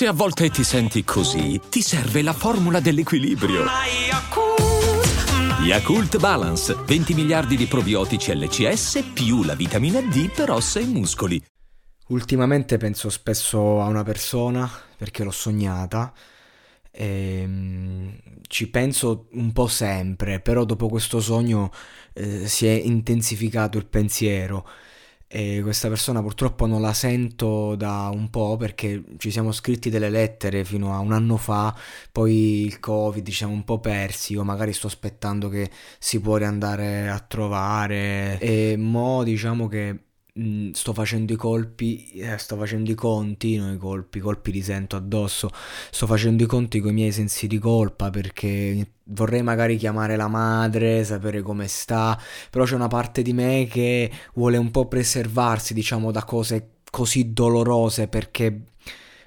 Se a volte ti senti così, ti serve la formula dell'equilibrio. Yakult Balance, 20 miliardi di probiotici LCS più la vitamina D per ossa e muscoli. Ultimamente penso spesso a una persona perché l'ho sognata. E, ehm, ci penso un po' sempre, però dopo questo sogno eh, si è intensificato il pensiero e questa persona purtroppo non la sento da un po' perché ci siamo scritti delle lettere fino a un anno fa, poi il covid ci siamo un po' persi, io magari sto aspettando che si può riandare a trovare. E mo diciamo che Sto facendo i colpi, eh, sto facendo i conti, non i colpi, i colpi li sento addosso, sto facendo i conti con i miei sensi di colpa perché vorrei magari chiamare la madre, sapere come sta, però c'è una parte di me che vuole un po' preservarsi, diciamo, da cose così dolorose perché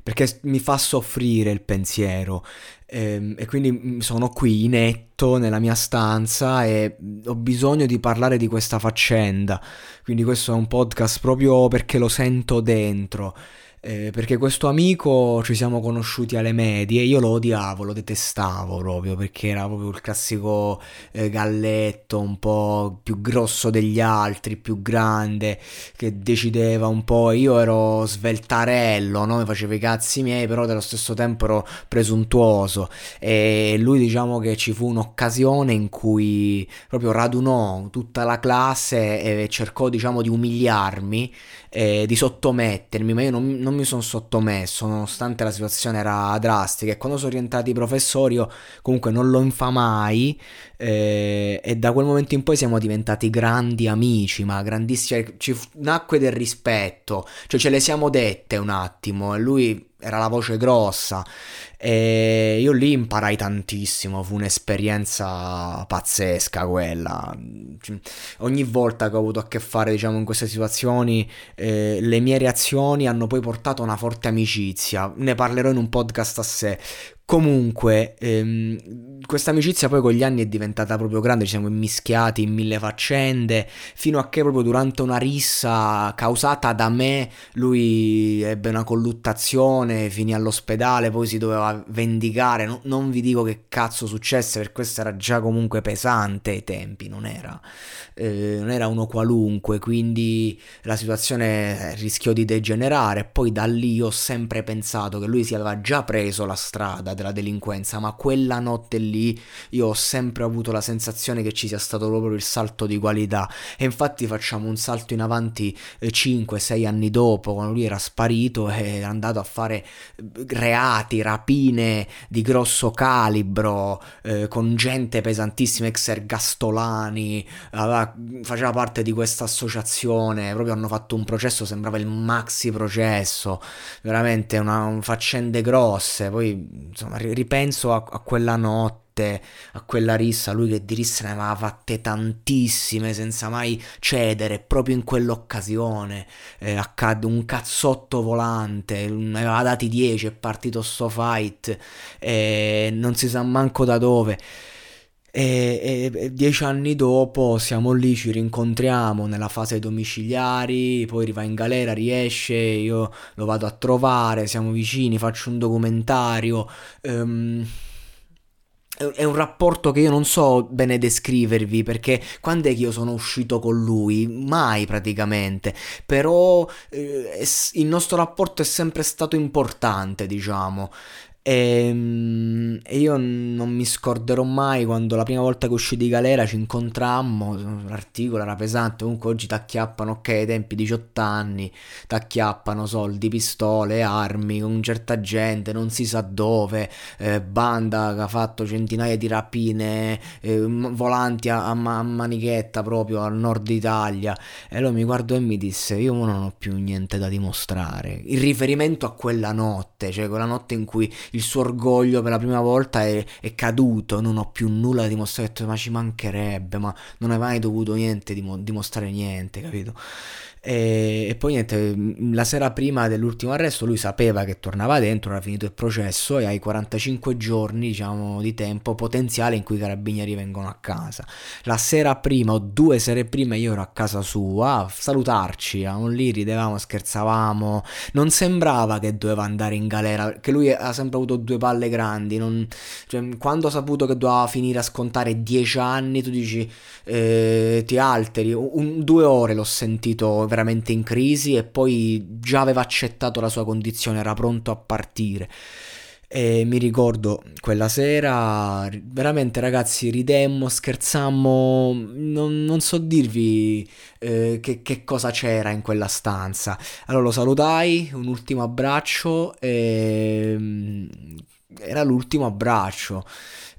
perché mi fa soffrire il pensiero e, e quindi sono qui inetto nella mia stanza e ho bisogno di parlare di questa faccenda. Quindi questo è un podcast proprio perché lo sento dentro. Eh, perché questo amico ci siamo conosciuti alle medie, io lo odiavo, lo detestavo proprio perché era proprio il classico eh, galletto un po' più grosso degli altri, più grande, che decideva un po', io ero sveltarello, no? mi facevo i cazzi miei, però dello stesso tempo ero presuntuoso e lui diciamo che ci fu un'occasione in cui proprio radunò tutta la classe e cercò diciamo di umiliarmi, eh, di sottomettermi, ma io non, non non mi sono sottomesso nonostante la situazione era drastica e quando sono rientrati i professori io comunque non lo infamai eh, e da quel momento in poi siamo diventati grandi amici, ma grandissimi, ci nacque del rispetto, cioè ce le siamo dette un attimo e lui era la voce grossa e io lì imparai tantissimo, fu un'esperienza pazzesca quella. Ogni volta che ho avuto a che fare, diciamo, in queste situazioni, eh, le mie reazioni hanno poi portato a una forte amicizia. Ne parlerò in un podcast a sé. Comunque, ehm, questa amicizia poi con gli anni è diventata proprio grande, ci siamo immischiati in mille faccende, fino a che proprio durante una rissa causata da me lui ebbe una colluttazione, finì all'ospedale, poi si doveva vendicare, no, non vi dico che cazzo successe, per questo era già comunque pesante ai tempi, non era, eh, non era uno qualunque, quindi la situazione rischiò di degenerare, poi da lì ho sempre pensato che lui si aveva già preso la strada della delinquenza, ma quella notte lì io ho sempre avuto la sensazione che ci sia stato proprio il salto di qualità. E infatti facciamo un salto in avanti 5-6 eh, anni dopo, quando lui era sparito e è andato a fare eh, reati, rapine di grosso calibro, eh, con gente pesantissima, ex ergastolani, aveva, faceva parte di questa associazione, proprio hanno fatto un processo, sembrava il maxi processo, veramente una, un faccende grosse, poi insomma, ripenso a, a quella notte, a quella rissa, lui che di risse ne aveva fatte tantissime senza mai cedere, proprio in quell'occasione eh, accadde un cazzotto volante, ne aveva dati 10, è partito sto fight, e non si sa manco da dove. E, e, dieci anni dopo siamo lì, ci rincontriamo nella fase domiciliari, poi va in galera, riesce, io lo vado a trovare, siamo vicini, faccio un documentario. Um, è un rapporto che io non so bene descrivervi perché quando è che io sono uscito con lui? Mai praticamente, però eh, il nostro rapporto è sempre stato importante, diciamo. E, ehm, e, io non mi scorderò mai quando la prima volta che uscì di galera ci incontrammo, l'articolo era pesante, comunque oggi t'acchiappano, ok, ai tempi 18 anni, t'acchiappano soldi, pistole, armi, con certa gente, non si sa dove, eh, banda che ha fatto centinaia di rapine, eh, volanti a, a, manichetta proprio al nord Italia. E lui mi guardò e mi disse, io non ho più niente da dimostrare. In riferimento a quella notte, cioè quella notte in cui il suo orgoglio per la prima volta è, è caduto, non ho più nulla da dimostrare, ma ci mancherebbe, ma non hai mai dovuto niente, dimostrare niente, capito? E, e, poi niente, la sera prima dell'ultimo arresto lui sapeva che tornava dentro, era finito il processo e ai 45 giorni diciamo di tempo potenziale in cui i carabinieri vengono a casa. La sera prima o due sere prima io ero a casa sua a salutarci, eravamo lì, ridevamo, scherzavamo, non sembrava che doveva andare in galera, perché lui ha sempre avuto due palle grandi, non, cioè, quando ha saputo che doveva finire a scontare 10 anni tu dici eh, ti alteri, un, due ore l'ho sentito veramente in crisi e poi già aveva accettato la sua condizione, era pronto a partire. E mi ricordo quella sera, veramente ragazzi, ridemmo, scherzammo, non, non so dirvi eh, che, che, cosa c'era in quella stanza. Allora lo salutai, un ultimo abbraccio e mm, era l'ultimo abbraccio.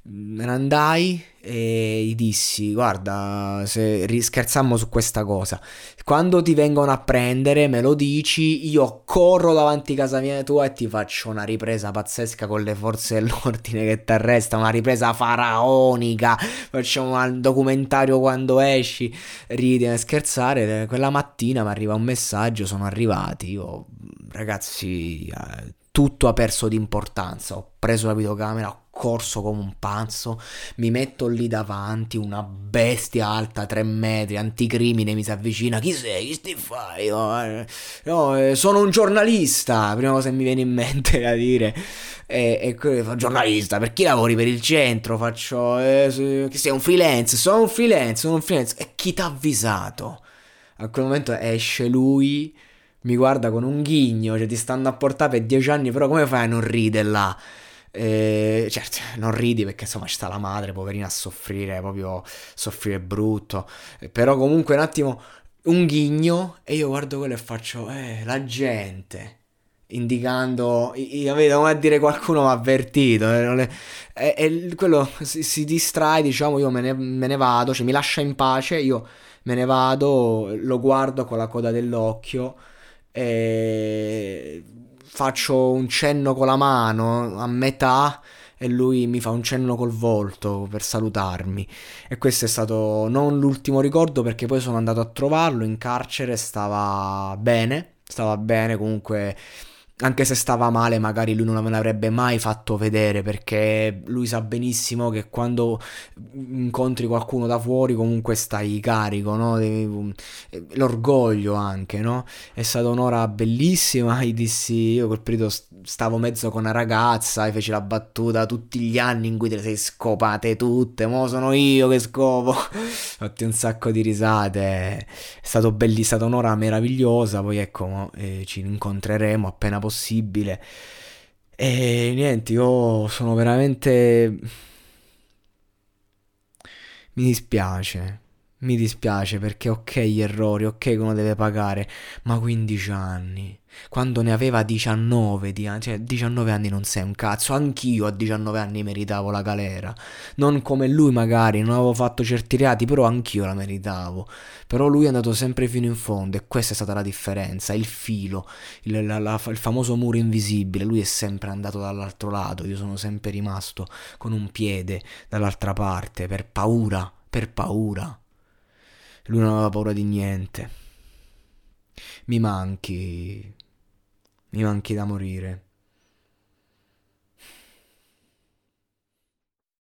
Me ne andai e gli dissi guarda se scherzammo su questa cosa. Quando ti vengono a prendere me lo dici io corro davanti a casa mia tua e ti faccio una ripresa pazzesca con le forze dell'ordine che ti arresta una ripresa faraonica. Facciamo un documentario quando esci. Ridi e scherzare quella mattina mi arriva un messaggio sono arrivati io ragazzi eh, tutto ha perso di importanza ho preso la videocamera ho corso come un pazzo, mi metto lì davanti, una bestia alta, tre metri, anticrimine, mi si avvicina, chi sei, chi stai fai? No, eh, no, eh, sono un giornalista, prima cosa che mi viene in mente da dire. E, e fa giornalista, per chi lavori per il centro? Faccio, eh, che sei un freelance, sono un freelance, sono un freelance. E chi ti ha avvisato? A quel momento esce lui, mi guarda con un ghigno, cioè ti stanno a portare per dieci anni, però come fai a non ridere là? E, certo, non ridi perché insomma ci sta la madre, poverina, a soffrire, proprio soffrire brutto. Però comunque un attimo, un ghigno e io guardo quello e faccio, eh, la gente. Indicando, vedo come a dire qualcuno mi ha avvertito. Eh, e, e, quello si, si, distrae, diciamo, io me ne, me ne vado, cioè mi lascia in pace, io me ne vado, lo guardo con la coda dell'occhio. E faccio un cenno con la mano a metà e lui mi fa un cenno col volto per salutarmi. E questo è stato non l'ultimo ricordo perché poi sono andato a trovarlo in carcere, stava bene, stava bene comunque anche se stava male, magari lui non me l'avrebbe mai fatto vedere perché lui sa benissimo che quando incontri qualcuno da fuori comunque stai carico, no? L'orgoglio anche, no? È stata un'ora bellissima, gli dissi, io quel periodo stavo mezzo con una ragazza e feci la battuta tutti gli anni in cui te le sei scopate tutte, mo sono io che scopo. Fatti un sacco di risate, è stato bellissimo, è stata un'ora meravigliosa, poi ecco, eh, ci incontreremo appena possibile. E niente, io sono veramente... Mi dispiace, mi dispiace perché ok gli errori, ok che uno deve pagare, ma 15 anni quando ne aveva 19, di, cioè 19 anni non sei un cazzo, anch'io a 19 anni meritavo la galera, non come lui magari, non avevo fatto certi reati, però anch'io la meritavo, però lui è andato sempre fino in fondo e questa è stata la differenza, il filo, il, la, la, il famoso muro invisibile, lui è sempre andato dall'altro lato, io sono sempre rimasto con un piede dall'altra parte, per paura, per paura. Lui non aveva paura di niente. Mi manchi mi manchi da morire.